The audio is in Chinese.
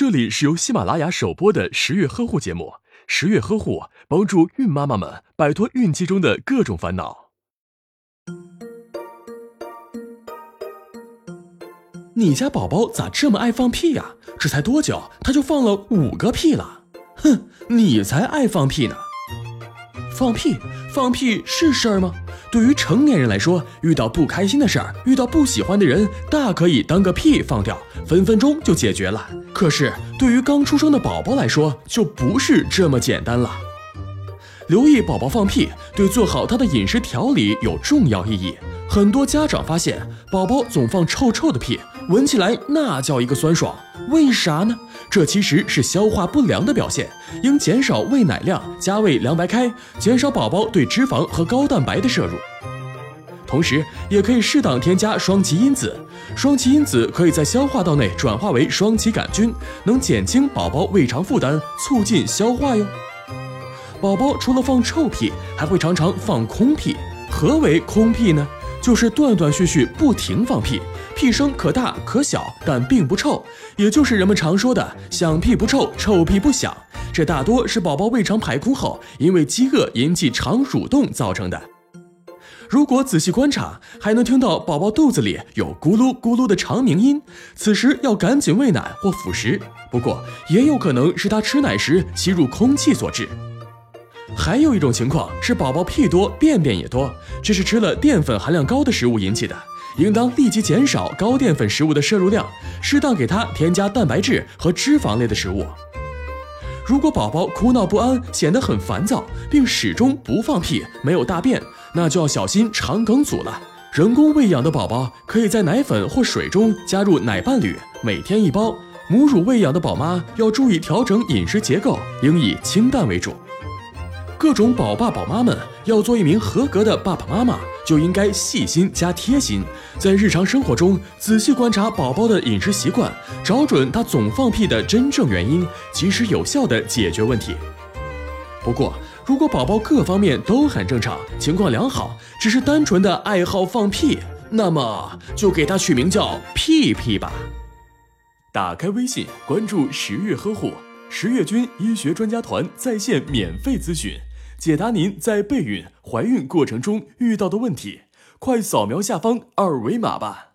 这里是由喜马拉雅首播的十月呵护节目。十月呵护帮助孕妈妈们摆脱孕期中的各种烦恼。你家宝宝咋这么爱放屁呀？这才多久，他就放了五个屁了。哼，你才爱放屁呢！放屁，放屁是事儿吗？对于成年人来说，遇到不开心的事儿，遇到不喜欢的人，大可以当个屁放掉，分分钟就解决了。可是对于刚出生的宝宝来说，就不是这么简单了。留意宝宝放屁，对做好他的饮食调理有重要意义。很多家长发现，宝宝总放臭臭的屁，闻起来那叫一个酸爽。为啥呢？这其实是消化不良的表现，应减少喂奶量，加喂凉白开，减少宝宝对脂肪和高蛋白的摄入。同时，也可以适当添加双歧因子，双歧因子可以在消化道内转化为双歧杆菌，能减轻宝宝胃肠负担，促进消化哟。宝宝除了放臭屁，还会常常放空屁。何为空屁呢？就是断断续续不停放屁，屁声可大可小，但并不臭，也就是人们常说的“响屁不臭，臭屁不响”。这大多是宝宝胃肠排空后，因为饥饿引起肠蠕动造成的。如果仔细观察，还能听到宝宝肚子里有咕噜咕噜的长鸣音，此时要赶紧喂奶或辅食。不过，也有可能是他吃奶时吸入空气所致。还有一种情况是宝宝屁多便便也多，这是吃了淀粉含量高的食物引起的，应当立即减少高淀粉食物的摄入量，适当给他添加蛋白质和脂肪类的食物。如果宝宝哭闹不安，显得很烦躁，并始终不放屁、没有大便，那就要小心肠梗阻了。人工喂养的宝宝可以在奶粉或水中加入奶伴侣，每天一包。母乳喂养的宝妈要注意调整饮食结构，应以清淡为主。各种宝爸宝妈们要做一名合格的爸爸妈妈，就应该细心加贴心，在日常生活中仔细观察宝宝的饮食习惯，找准他总放屁的真正原因，及时有效的解决问题。不过，如果宝宝各方面都很正常，情况良好，只是单纯的爱好放屁，那么就给他取名叫屁屁吧。打开微信，关注十月呵护十月军医学专家团在线免费咨询。解答您在备孕、怀孕过程中遇到的问题，快扫描下方二维码吧。